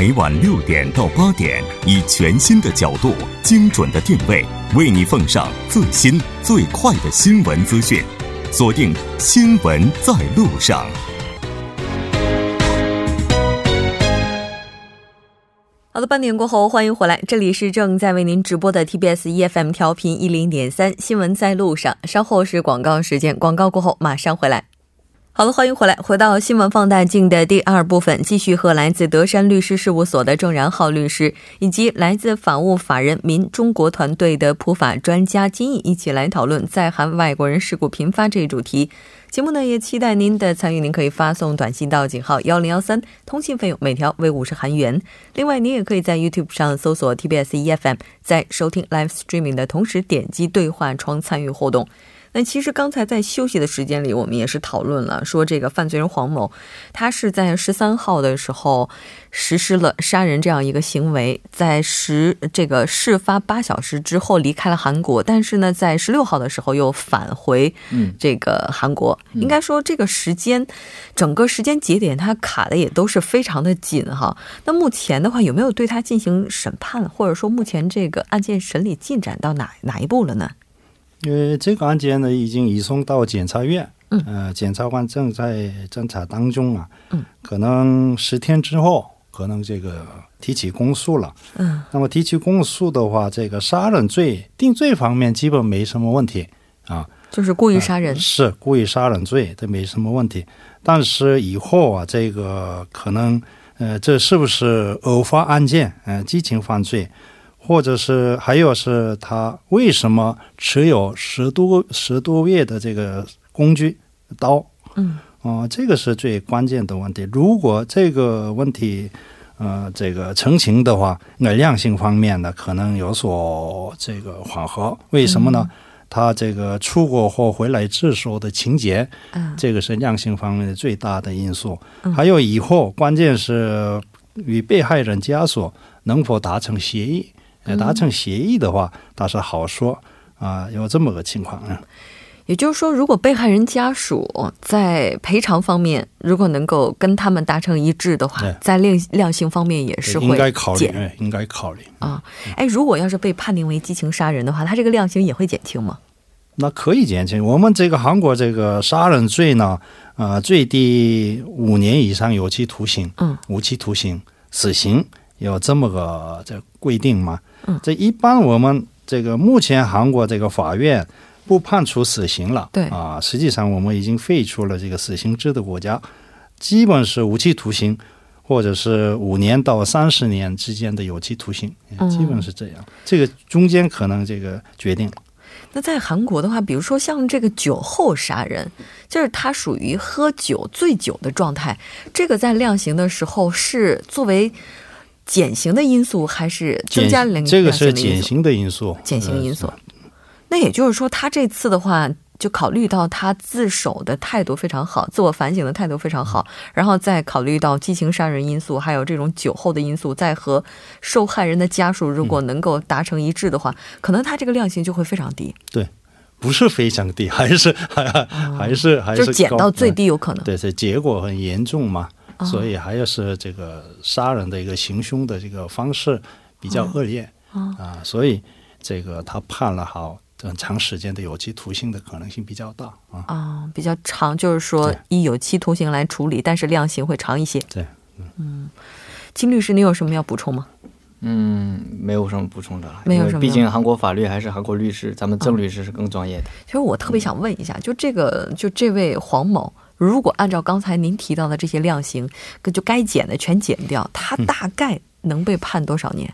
每晚六点到八点，以全新的角度、精准的定位，为你奉上最新最快的新闻资讯。锁定《新闻在路上》。好的，半点过后，欢迎回来，这里是正在为您直播的 TBS EFM 调频一零点三，新闻在路上。稍后是广告时间，广告过后马上回来。好了，欢迎回来，回到新闻放大镜的第二部分，继续和来自德山律师事务所的郑然浩律师，以及来自法务法人民中国团队的普法专家金毅一起来讨论在韩外国人事故频发这一主题。节目呢也期待您的参与，您可以发送短信到井号幺零幺三，通信费用每条为五十韩元。另外，您也可以在 YouTube 上搜索 TBS EFM，在收听 Live Streaming 的同时点击对话窗参与互动。那其实刚才在休息的时间里，我们也是讨论了，说这个犯罪人黄某，他是在十三号的时候实施了杀人这样一个行为，在十这个事发八小时之后离开了韩国，但是呢，在十六号的时候又返回这个韩国。应该说这个时间，整个时间节点他卡的也都是非常的紧哈。那目前的话，有没有对他进行审判，或者说目前这个案件审理进展到哪哪一步了呢？因为这个案件呢，已经移送到检察院，嗯，呃，检察官正在侦查当中啊，嗯，可能十天之后，可能这个提起公诉了，嗯，那么提起公诉的话，这个杀人罪定罪方面基本没什么问题啊，就是故意杀人，是故意杀人罪，这没什么问题，但是以后啊，这个可能，呃，这是不是偶发案件，嗯，激情犯罪？或者是还有是他为什么持有十多十多月的这个工具刀？嗯，哦，这个是最关键的问题。如果这个问题呃这个澄清的话，那量刑方面呢可能有所这个缓和。为什么呢？他这个出国或回来自首的情节，嗯这个是量刑方面的最大的因素。还有以后关键是与被害人家属能否达成协议。达成协议的话，倒是好说啊。有这么个情况啊，也就是说，如果被害人家属在赔偿方面，如果能够跟他们达成一致的话，在量量刑方面也是会应该考虑，应该考虑啊。哎，如果要是被判定为激情杀人的话，他这个量刑也会减轻吗？那可以减轻。我们这个韩国这个杀人罪呢，呃，最低五年以上有期徒刑，嗯，无期徒刑、死刑有这么个这规定吗？这一般我们这个目前韩国这个法院不判处死刑了，对啊，实际上我们已经废除了这个死刑制的国家，基本是无期徒刑，或者是五年到三十年之间的有期徒刑，基本是这样。这个中间可能这个决定。那在韩国的话，比如说像这个酒后杀人，就是他属于喝酒醉酒的状态，这个在量刑的时候是作为。减刑的因素还是增加量这个是减刑的因素，减刑因素。那也就是说，他这次的话，就考虑到他自首的态度非常好，自我反省的态度非常好，然后再考虑到激情杀人因素，还有这种酒后的因素，再和受害人的家属如果能够达成一致的话，可能他这个量刑就会非常低。对，不是非常低，还是还还是还是就减到最低有可能。对，这结果很严重嘛。所以还有是这个杀人的一个行凶的这个方式比较恶劣啊，所以这个他判了好很长时间的有期徒刑的可能性比较大啊。啊，比较长，就是说以有期徒刑来处理，但是量刑会长一些。对，嗯，金律师，你有什么要补充吗？嗯，没有什么补充的，没有什么。毕竟韩国法律还是韩国律师，咱们郑律师是更专业的。其实我特别想问一下，就这个，就这位黄某。如果按照刚才您提到的这些量刑，就该减的全减掉，他大概能被判多少年？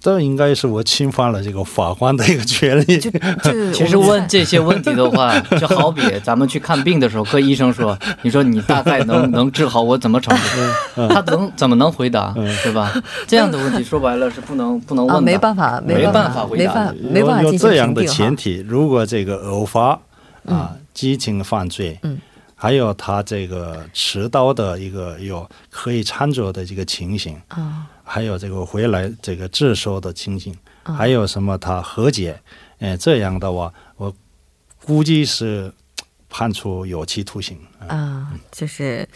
这应该是我侵犯了这个法官的一个权利。就 其实问这些问题的话，就好比咱们去看病的时候，跟医生说：“你说你大概能能治好我怎么程度？”他能怎么能回答？是吧？这样的问题说白了是不能不能问的，没办法，没办法回答，没办法有这样的前提，如果这个偶发啊激情犯罪，嗯。还有他这个持刀的一个有可以参酌的这个情形啊，还有这个回来这个自首的情形，还有什么他和解，哎，这样的话，我估计是判处有期徒刑啊，就是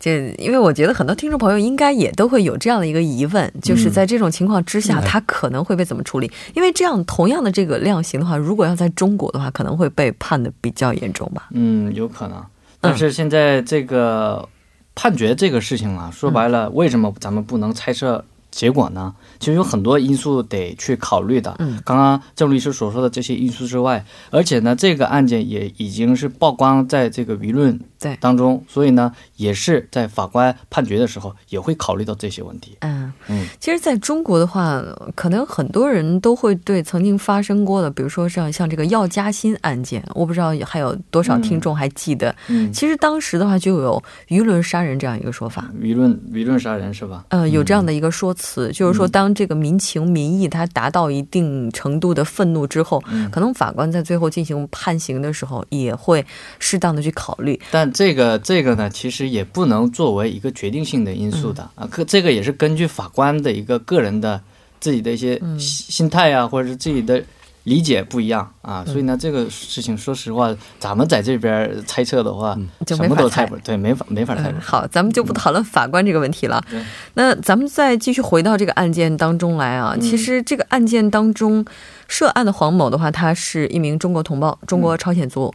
这因为我觉得很多听众朋友应该也都会有这样的一个疑问，就是在这种情况之下，他可能会被怎么处理？因为这样同样的这个量刑的话，如果要在中国的话，可能会被判的比较严重吧？嗯，有可能。但是现在这个判决这个事情啊，说白了，为什么咱们不能猜测？结果呢，其实有很多因素得去考虑的。嗯，刚刚郑律师所说的这些因素之外，而且呢，这个案件也已经是曝光在这个舆论当中，所以呢，也是在法官判决的时候也会考虑到这些问题。嗯嗯，其实，在中国的话，可能很多人都会对曾经发生过的，比如说像像这个药家鑫案件，我不知道还有多少听众还记得。嗯，其实当时的话就有舆论杀人这样一个说法。舆论舆论杀人是吧？呃，有这样的一个说。辞就是说，当这个民情民意它达到一定程度的愤怒之后，可能法官在最后进行判刑的时候，也会适当的去考虑。但这个这个呢，其实也不能作为一个决定性的因素的啊。可这个也是根据法官的一个个人的自己的一些心态啊，或者是自己的。理解不一样啊，所以呢，这个事情说实话，咱们在这边猜测的话，什么都猜不对，没法没法猜。好，咱们就不讨论法官这个问题了。那咱们再继续回到这个案件当中来啊。其实这个案件当中涉案的黄某的话，他是一名中国同胞，中国朝鲜族。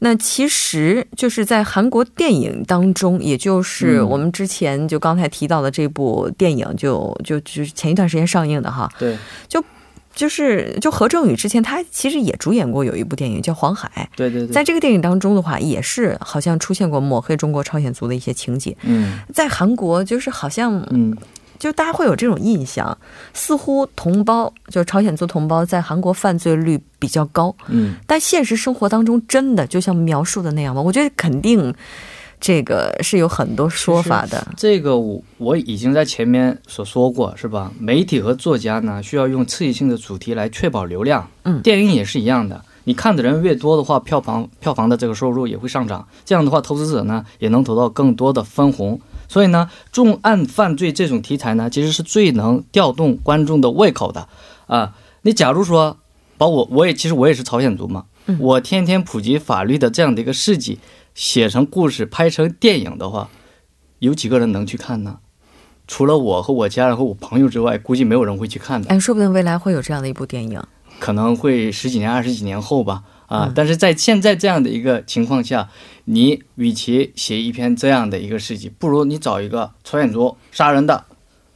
那其实就是在韩国电影当中，也就是我们之前就刚才提到的这部电影，就就就前一段时间上映的哈。对，就。就是就何正宇之前他其实也主演过有一部电影叫《黄海》，对对对，在这个电影当中的话，也是好像出现过抹黑中国朝鲜族的一些情节。嗯，在韩国就是好像，嗯，就大家会有这种印象，似乎同胞就是朝鲜族同胞在韩国犯罪率比较高。嗯，但现实生活当中真的就像描述的那样吗？我觉得肯定。这个是有很多说法的。这个我我已经在前面所说过，是吧？媒体和作家呢，需要用刺激性的主题来确保流量。嗯，电影也是一样的。你看的人越多的话，票房票房的这个收入也会上涨。这样的话，投资者呢也能得到更多的分红。所以呢，重案犯罪这种题材呢，其实是最能调动观众的胃口的。啊，你假如说把我我也其实我也是朝鲜族嘛，我天天普及法律的这样的一个事迹。写成故事、拍成电影的话，有几个人能去看呢？除了我和我家人和我朋友之外，估计没有人会去看的。哎，说不定未来会有这样的一部电影，可能会十几年、二十几年后吧。啊，但是在现在这样的一个情况下，你与其写一篇这样的一个事迹，不如你找一个朝鲜族杀人的，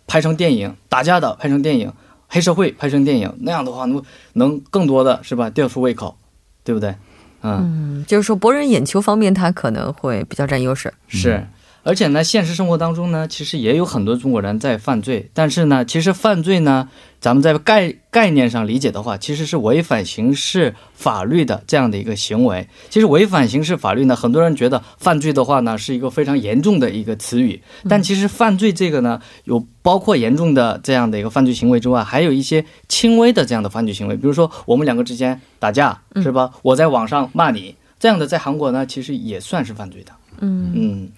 拍成电影；打架的拍成电影；黑社会拍成电影。那样的话，能能更多的是吧？吊出胃口，对不对？嗯，就是说博人眼球方面，他可能会比较占优势。是，而且呢，现实生活当中呢，其实也有很多中国人在犯罪，但是呢，其实犯罪呢。咱们在概概念上理解的话，其实是违反刑事法律的这样的一个行为。其实违反刑事法律呢，很多人觉得犯罪的话呢是一个非常严重的一个词语。但其实犯罪这个呢，有包括严重的这样的一个犯罪行为之外，还有一些轻微的这样的犯罪行为。比如说我们两个之间打架，是吧？我在网上骂你，这样的在韩国呢，其实也算是犯罪的。嗯嗯，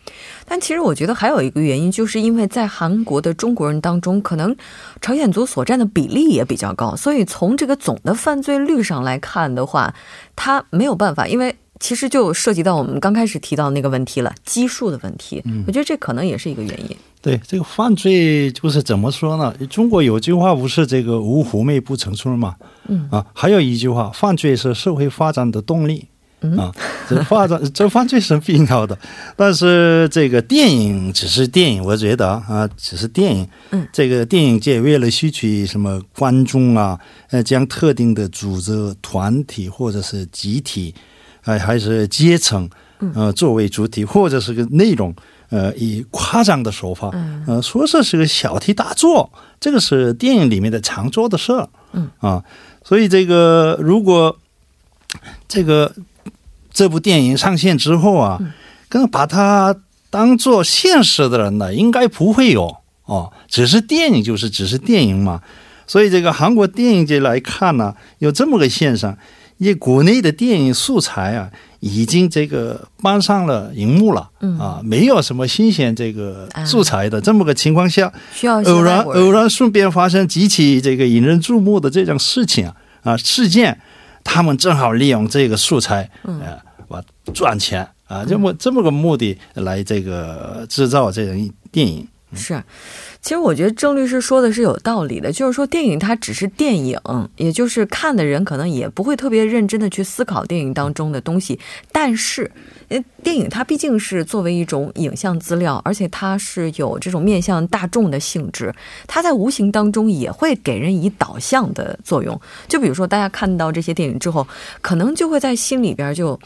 但其实我觉得还有一个原因，就是因为在韩国的中国人当中，可能朝鲜族所占的比例也比较高，所以从这个总的犯罪率上来看的话，他没有办法，因为其实就涉及到我们刚开始提到那个问题了，基数的问题。嗯，我觉得这可能也是一个原因。对，这个犯罪就是怎么说呢？中国有句话不是这个“无狐媚不成村”嘛？嗯啊，还有一句话，犯罪是社会发展的动力。啊，这发展这犯罪是必要的，但是这个电影只是电影，我觉得啊，只是电影。嗯，这个电影界为了吸取什么观众啊，呃，将特定的组织、团体或者是集体，哎，还是阶层，呃，作为主体，或者是个内容，呃，以夸张的手法，呃，说这是个小题大做，这个是电影里面的常做的事儿。嗯啊，所以这个如果这个。这部电影上线之后啊，跟把它当做现实的人呢，应该不会有哦。只是电影就是只是电影嘛，所以这个韩国电影界来看呢，有这么个现象：，因国内的电影素材啊，已经这个搬上了荧幕了，啊，没有什么新鲜这个素材的这么个情况下，需要偶然偶然顺便发生几起这个引人注目的这种事情啊啊事件。他们正好利用这个素材，呃，我赚钱啊，这么这么个目的来这个制造这种电影。是，其实我觉得郑律师说的是有道理的，就是说电影它只是电影，也就是看的人可能也不会特别认真的去思考电影当中的东西，但是，呃，电影它毕竟是作为一种影像资料，而且它是有这种面向大众的性质，它在无形当中也会给人以导向的作用。就比如说大家看到这些电影之后，可能就会在心里边就。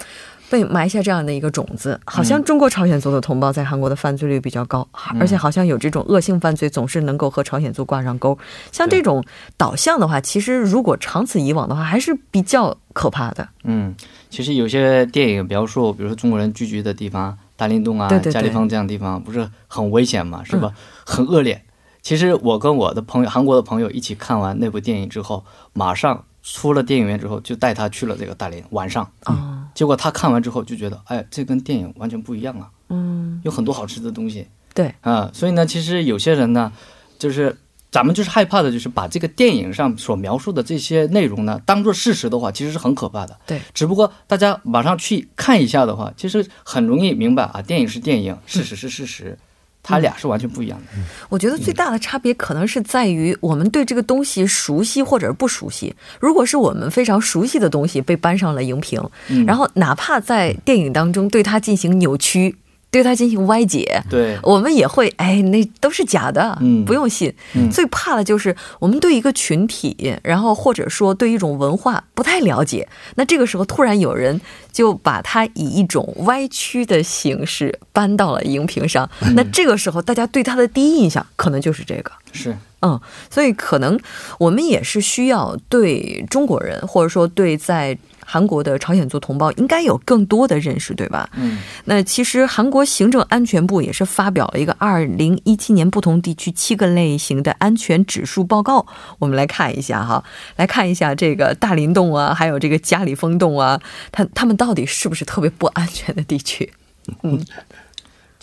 被埋下这样的一个种子，好像中国朝鲜族的同胞在韩国的犯罪率比较高，而且好像有这种恶性犯罪总是能够和朝鲜族挂上钩。像这种导向的话，其实如果长此以往的话，还是比较可怕的。嗯，其实有些电影描述，比如说中国人聚居的地方，大林洞啊、嘉里方这样的地方，不是很危险嘛，是吧？很恶劣。其实我跟我的朋友，韩国的朋友一起看完那部电影之后，马上出了电影院之后，就带他去了这个大连，晚上啊。结果他看完之后就觉得，哎，这跟电影完全不一样啊！嗯，有很多好吃的东西。对啊，所以呢，其实有些人呢，就是咱们就是害怕的，就是把这个电影上所描述的这些内容呢，当做事实的话，其实是很可怕的。对，只不过大家马上去看一下的话，其实很容易明白啊，电影是电影，事实是事实。它俩是完全不一样的。我觉得最大的差别可能是在于我们对这个东西熟悉或者是不熟悉。如果是我们非常熟悉的东西被搬上了荧屏，然后哪怕在电影当中对它进行扭曲。对它进行歪解，对，我们也会哎，那都是假的，嗯，不用信。最怕的就是我们对一个群体，然后或者说对一种文化不太了解，那这个时候突然有人就把它以一种歪曲的形式搬到了荧屏上，那这个时候大家对它的第一印象可能就是这个，是，嗯，所以可能我们也是需要对中国人，或者说对在。韩国的朝鲜族同胞应该有更多的认识，对吧？嗯，那其实韩国行政安全部也是发表了一个二零一七年不同地区七个类型的安全指数报告，我们来看一下哈，来看一下这个大林洞啊，还有这个加里峰洞啊，它他们到底是不是特别不安全的地区？嗯。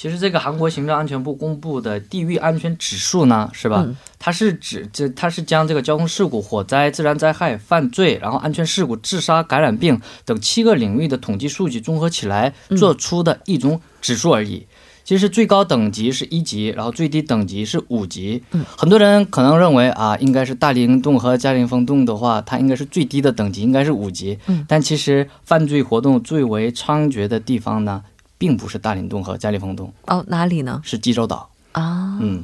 其实这个韩国行政安全部公布的地域安全指数呢，是吧？它是指这，它是将这个交通事故、火灾、自然灾害、犯罪，然后安全事故、自杀、感染病等七个领域的统计数据综合起来做出的一种指数而已。其实最高等级是一级，然后最低等级是五级。很多人可能认为啊，应该是大林洞和嘉陵峰洞的话，它应该是最低的等级，应该是五级。但其实犯罪活动最为猖獗的地方呢？并不是大岭洞和加里峰洞哦，哪里呢？是济州岛啊。嗯，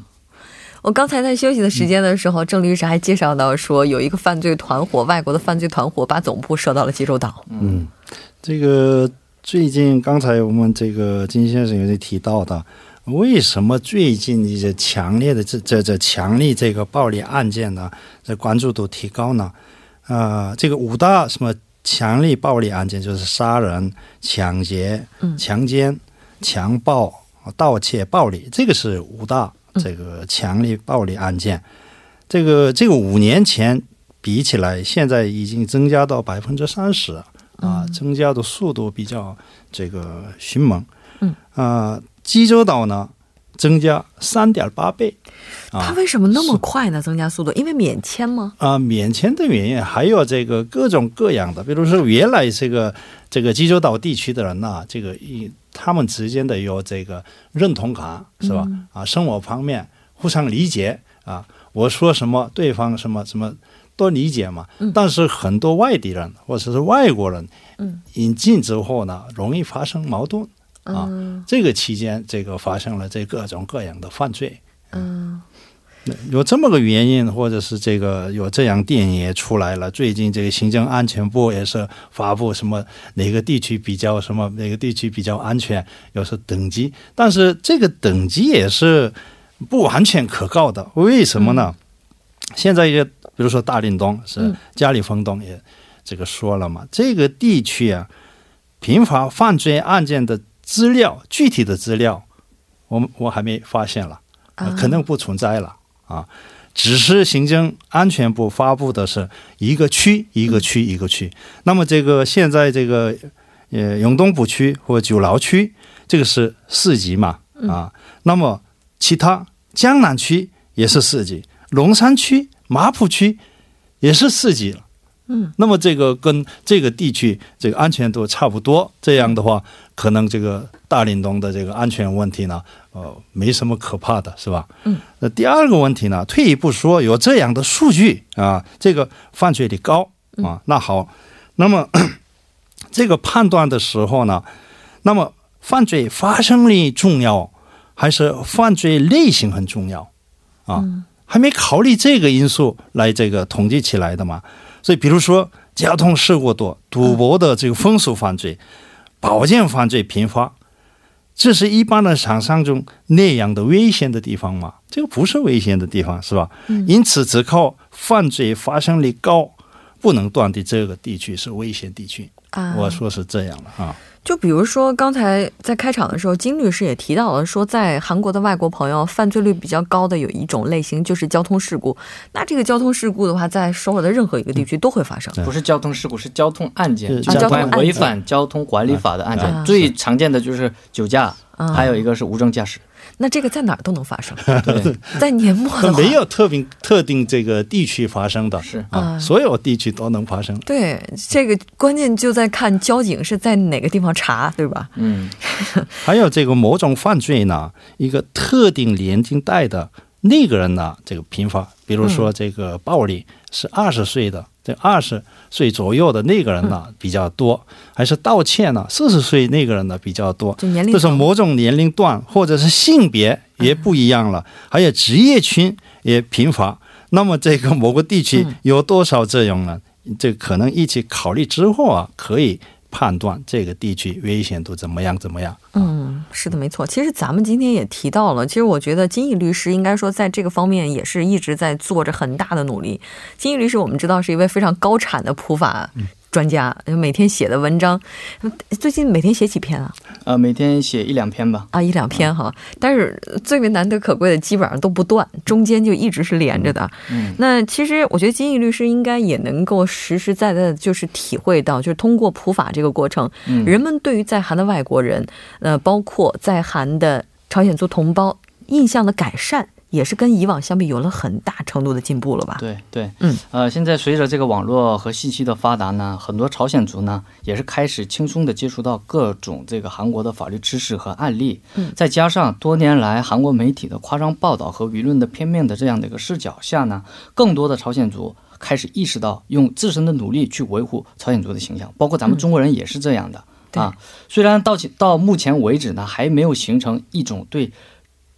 我刚才在休息的时间的时候，郑律师还介绍到说，有一个犯罪团伙，外国的犯罪团伙把总部设到了济州岛。嗯，这个最近刚才我们这个金先生也是提到的，为什么最近一些强烈的这这这强力这个暴力案件呢，这关注度提高呢？啊，这个五大什么？强力暴力案件就是杀人、抢劫、强奸、强暴、盗窃、暴力，这个是五大这个强力暴力案件。这个这个五年前比起来，现在已经增加到百分之三十啊，增加的速度比较这个迅猛。嗯啊，济州岛呢？增加三点八倍，它为什么那么快呢？增加速度，因为免签吗？啊，免签的原因还有这个各种各样的，比如说原来这个这个济州岛地区的人呐，这个一他们之间的有这个认同感是吧？啊，生活方面互相理解啊，我说什么对方什么什么都理解嘛。但是很多外地人或者是外国人，嗯，引进之后呢，容易发生矛盾。啊，这个期间，这个发生了这各种各样的犯罪。嗯，有这么个原因，或者是这个有这样电影也出来了。最近这个行政安全部也是发布什么哪个地区比较什么哪个地区比较安全，有时等级，但是这个等级也是不完全可靠的。为什么呢？现在也比如说大林东是家里峰东也这个说了嘛，这个地区啊，频发犯罪案件的。资料具体的资料，我们我还没发现了，可能不存在了啊。只是行政安全部发布的是一个区一个区一个区。那么这个现在这个呃永东部区或九劳区，这个是市级嘛啊。那么其他江南区也是市级，龙山区、马浦区也是市级了。嗯，那么这个跟这个地区这个安全度差不多，这样的话，可能这个大林东的这个安全问题呢，呃，没什么可怕的，是吧？嗯。那第二个问题呢，退一步说，有这样的数据啊，这个犯罪率高啊，那好，那么 这个判断的时候呢，那么犯罪发生率重要还是犯罪类型很重要啊？还没考虑这个因素来这个统计起来的嘛？所以，比如说交通事故多、赌博的这个风俗犯罪、保健犯罪频发，这是一般的想象中那样的危险的地方吗？这个不是危险的地方，是吧？因此，只靠犯罪发生率高，不能断定这个地区是危险地区。啊，我说是这样的啊。就比如说，刚才在开场的时候，金律师也提到了，说在韩国的外国朋友犯罪率比较高的有一种类型就是交通事故。那这个交通事故的话，在首尔的任何一个地区都会发生。不是交通事故，是交通案件，交通违反交通管理法的案件。最常见的就是酒驾，还有一个是无证驾驶。那这个在哪儿都能发生，在年末的没有特定特定这个地区发生的，是啊，所有地区都能发生。对，这个关键就在看交警是在哪个地方查，对吧？嗯，还有这个某种犯罪呢，一个特定年龄带的那个人呢，这个频发，比如说这个暴力是二十岁的。这二十岁左右的那个人呢比较多，还是盗窃呢？四十岁那个人呢比较多，就是某种年龄段或者是性别也不一样了，还有职业群也频繁。那么这个某个地区有多少这样呢？这可能一起考虑之后啊，可以。判断这个地区危险度怎么样？怎么样？嗯，是的，没错。其实咱们今天也提到了，其实我觉得金毅律师应该说在这个方面也是一直在做着很大的努力。金毅律师，我们知道是一位非常高产的普法。专家每天写的文章，最近每天写几篇啊？呃，每天写一两篇吧。啊，一两篇哈。但是最为难得可贵的，基本上都不断，中间就一直是连着的。嗯。那其实我觉得金毅律师应该也能够实实在在的，就是体会到，就是通过普法这个过程，人们对于在韩的外国人，呃，包括在韩的朝鲜族同胞印象的改善。也是跟以往相比有了很大程度的进步了吧？对对，嗯，呃，现在随着这个网络和信息的发达呢，很多朝鲜族呢也是开始轻松的接触到各种这个韩国的法律知识和案例。嗯，再加上多年来韩国媒体的夸张报道和舆论的片面的这样的一个视角下呢，更多的朝鲜族开始意识到用自身的努力去维护朝鲜族的形象，包括咱们中国人也是这样的啊。虽然到到目前为止呢，还没有形成一种对。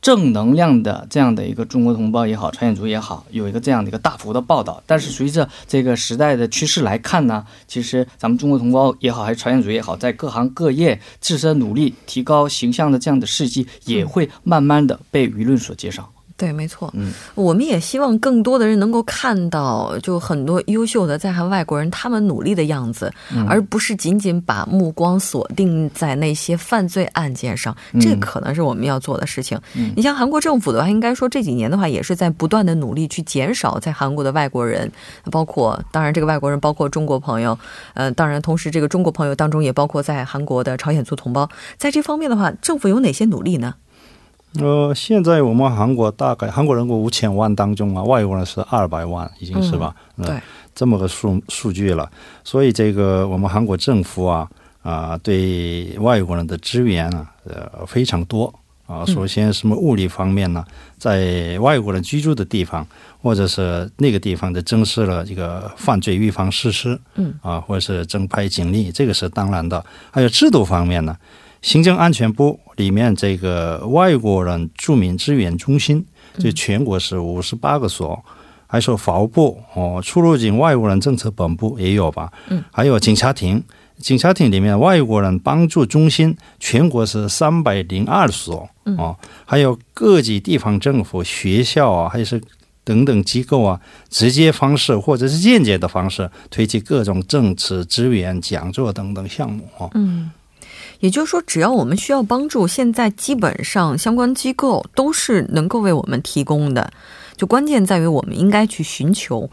正能量的这样的一个中国同胞也好，朝鲜族也好，有一个这样的一个大幅的报道。但是随着这个时代的趋势来看呢，其实咱们中国同胞也好，还是朝鲜族也好，在各行各业自身努力提高形象的这样的事迹，也会慢慢的被舆论所接受。对，没错。嗯，我们也希望更多的人能够看到，就很多优秀的在韩外国人他们努力的样子，而不是仅仅把目光锁定在那些犯罪案件上。这可能是我们要做的事情。你像韩国政府的话，应该说这几年的话，也是在不断的努力去减少在韩国的外国人，包括当然这个外国人包括中国朋友，呃，当然同时这个中国朋友当中也包括在韩国的朝鲜族同胞。在这方面的话，政府有哪些努力呢？呃，现在我们韩国大概韩国人口五千万当中啊，外国人是二百万，已经是吧？对，这么个数数据了。所以这个我们韩国政府啊啊，对外国人的支援啊，呃，非常多啊。首先，什么物理方面呢？在外国人居住的地方，或者是那个地方的增设了这个犯罪预防设施，嗯啊，或者是增派警力，这个是当然的。还有制度方面呢？行政安全部里面这个外国人住民支援中心，就全国是五十八个所，还说法务部哦，出入境外国人政策本部也有吧？嗯，还有警察厅，警察厅里面外国人帮助中心全国是三百零二所哦，还有各级地方政府、学校啊，还是等等机构啊，直接方式或者是间接的方式推进各种政策支援、讲座等等项目啊。嗯。也就是说，只要我们需要帮助，现在基本上相关机构都是能够为我们提供的。就关键在于我们应该去寻求。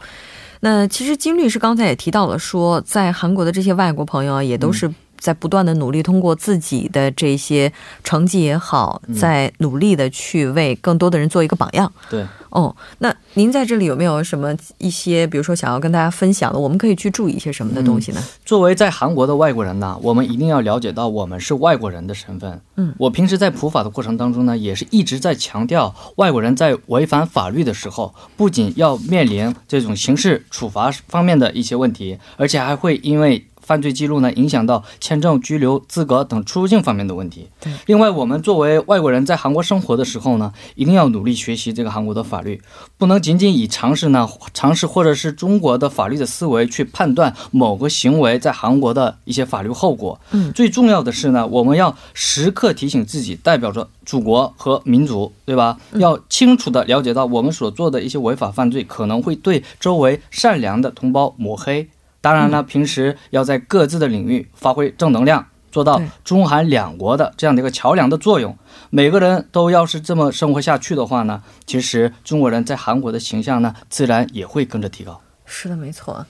那其实金律师刚才也提到了，说在韩国的这些外国朋友啊，也都是在不断的努力，通过自己的这些成绩也好，在努力的去为更多的人做一个榜样。对，哦，那您在这里有没有什么一些，比如说想要跟大家分享的，我们可以去注意一些什么的东西呢？作为在韩国的外国人呢，我们一定要了解到我们是外国人的身份。嗯，我平时在普法的过程当中呢，也是一直在强调，外国人在违反法律的时候，不仅要面临这种刑事处罚方面的一些问题，而且还会因为。犯罪记录呢，影响到签证、居留资格等出入境方面的问题。另外，我们作为外国人在韩国生活的时候呢，一定要努力学习这个韩国的法律，不能仅仅以常识呢、常识或者是中国的法律的思维去判断某个行为在韩国的一些法律后果。嗯，最重要的是呢，我们要时刻提醒自己，代表着祖国和民族，对吧？要清楚的了解到我们所做的一些违法犯罪可能会对周围善良的同胞抹黑。当然了，平时要在各自的领域发挥正能量，做到中韩两国的这样的一个桥梁的作用。每个人都要是这么生活下去的话呢，其实中国人在韩国的形象呢，自然也会跟着提高。是的，没错。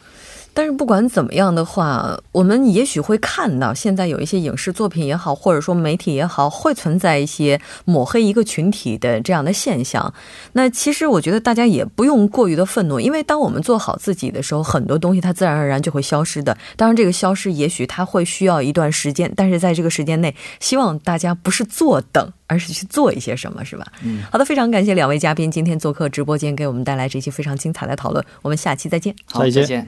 但是不管怎么样的话，我们也许会看到，现在有一些影视作品也好，或者说媒体也好，会存在一些抹黑一个群体的这样的现象。那其实我觉得大家也不用过于的愤怒，因为当我们做好自己的时候，很多东西它自然而然就会消失的。当然，这个消失也许它会需要一段时间，但是在这个时间内，希望大家不是坐等，而是去做一些什么，是吧？嗯，好的，非常感谢两位嘉宾今天做客直播间，给我们带来这期非常精彩的讨论。我们下期再见。好，再见。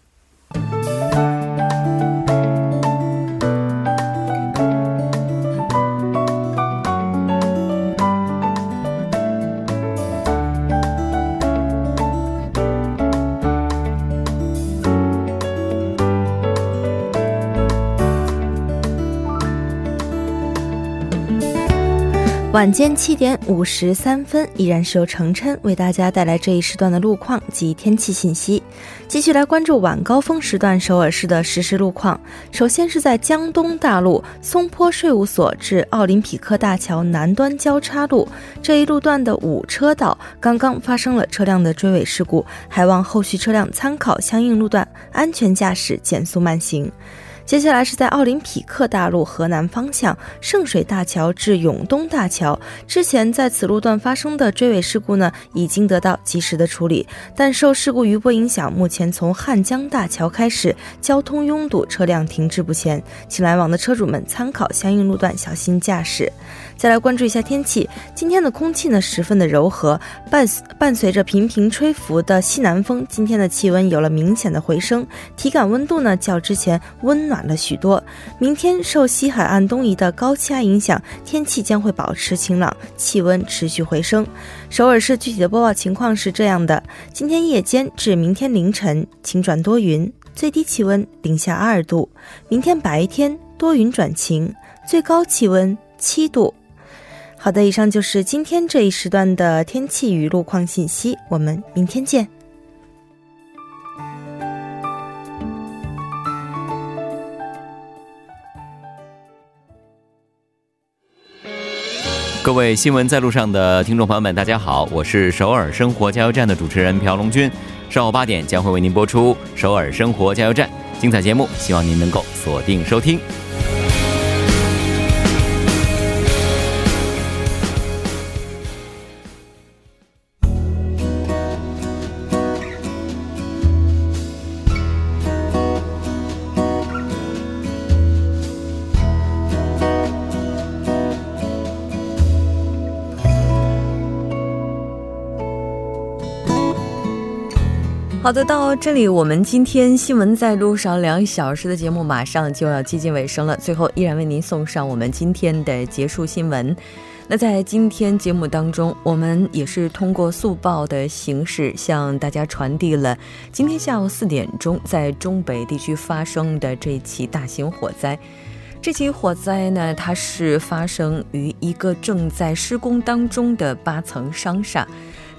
晚间七点五十三分，依然是由程琛为大家带来这一时段的路况及天气信息。继续来关注晚高峰时段首尔市的实时路况。首先是在江东大路松坡税务所至奥林匹克大桥南端交叉路这一路段的五车道，刚刚发生了车辆的追尾事故，还望后续车辆参考相应路段，安全驾驶，减速慢行。接下来是在奥林匹克大路河南方向圣水大桥至永东大桥，之前在此路段发生的追尾事故呢，已经得到及时的处理，但受事故余波影响，目前从汉江大桥开始交通拥堵，车辆停滞不前，请来往的车主们参考相应路段，小心驾驶。再来关注一下天气，今天的空气呢十分的柔和，伴伴随着频频吹拂的西南风，今天的气温有了明显的回升，体感温度呢较之前温暖了许多。明天受西海岸东移的高气压影响，天气将会保持晴朗，气温持续回升。首尔市具体的播报情况是这样的：今天夜间至明天凌晨晴转多云，最低气温零下二度；明天白天多云转晴，最高气温七度。好的，以上就是今天这一时段的天气与路况信息。我们明天见。各位新闻在路上的听众朋友们，大家好，我是首尔生活加油站的主持人朴龙军。上午八点将会为您播出首尔生活加油站精彩节目，希望您能够锁定收听。好的，到这里，我们今天新闻在路上两小时的节目马上就要接近尾声了。最后，依然为您送上我们今天的结束新闻。那在今天节目当中，我们也是通过速报的形式向大家传递了今天下午四点钟在中北地区发生的这起大型火灾。这起火灾呢，它是发生于一个正在施工当中的八层商厦。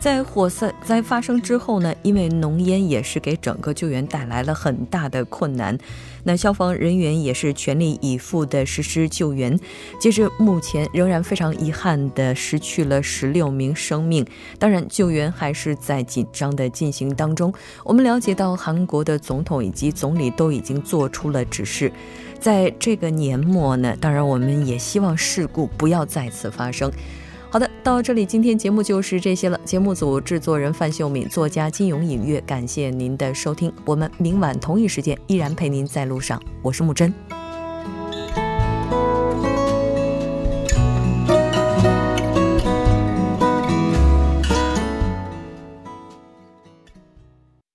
在火灾发生之后呢，因为浓烟也是给整个救援带来了很大的困难。那消防人员也是全力以赴的实施救援。截至目前，仍然非常遗憾的失去了十六名生命。当然，救援还是在紧张的进行当中。我们了解到，韩国的总统以及总理都已经做出了指示。在这个年末呢，当然我们也希望事故不要再次发生。好的，到这里，今天节目就是这些了。节目组制作人范秀敏，作家金勇隐月，感谢您的收听。我们明晚同一时间依然陪您在路上，我是木真。